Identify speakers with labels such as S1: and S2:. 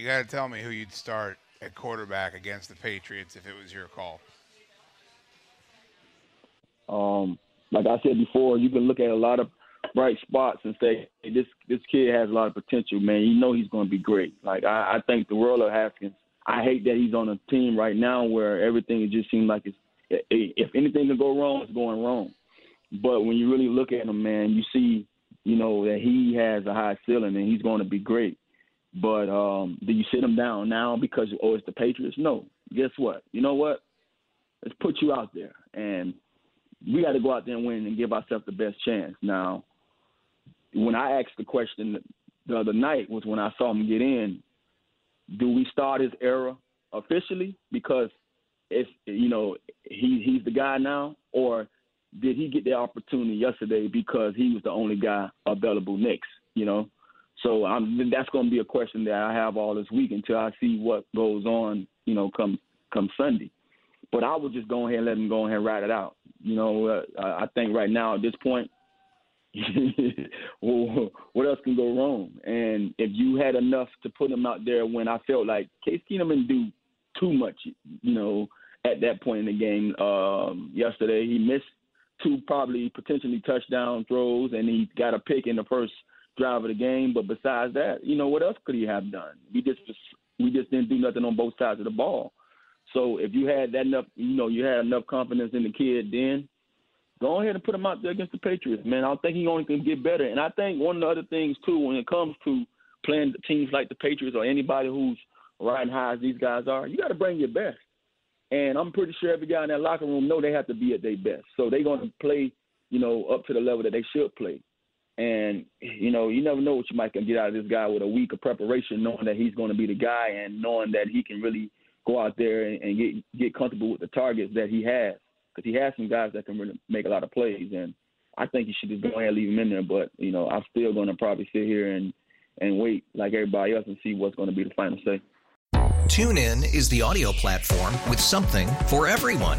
S1: You got to tell me who you'd start at quarterback against the Patriots if it was your call.
S2: Um, like I said before, you can look at a lot of bright spots and say hey, this this kid has a lot of potential, man. You know he's going to be great. Like I, I think the world of Haskins. I hate that he's on a team right now where everything just seems like it's if anything can go wrong, it's going wrong. But when you really look at him, man, you see, you know, that he has a high ceiling and he's going to be great. But um, do you sit him down now because oh it's the Patriots? No. Guess what? You know what? Let's put you out there, and we got to go out there and win and give ourselves the best chance. Now, when I asked the question the other night was when I saw him get in. Do we start his era officially because if you know he he's the guy now, or did he get the opportunity yesterday because he was the only guy available next? You know, so I'm, that's going to be a question that I have all this week until I see what goes on. You know, come come Sunday. But I would just go ahead and let him go ahead and ride it out. You know, uh, I think right now at this point, well, what else can go wrong? And if you had enough to put him out there when I felt like Case Keenum didn't do too much, you know, at that point in the game um, yesterday, he missed two probably potentially touchdown throws, and he got a pick in the first drive of the game. But besides that, you know, what else could he have done? We just we just didn't do nothing on both sides of the ball. So if you had that enough, you know, you had enough confidence in the kid, then go ahead and put him out there against the Patriots, man. I think he only can get better. And I think one of the other things too, when it comes to playing teams like the Patriots or anybody who's riding high as these guys are, you got to bring your best. And I'm pretty sure every guy in that locker room know they have to be at their best. So they're going to play, you know, up to the level that they should play. And you know, you never know what you might get out of this guy with a week of preparation, knowing that he's going to be the guy and knowing that he can really go out there and, and get get comfortable with the targets that he has because he has some guys that can really make a lot of plays. And I think you should just go ahead and leave him in there. But you know, I'm still going to probably sit here and and wait like everybody else and see what's going to be the final say.
S3: TuneIn is the audio platform with something for everyone.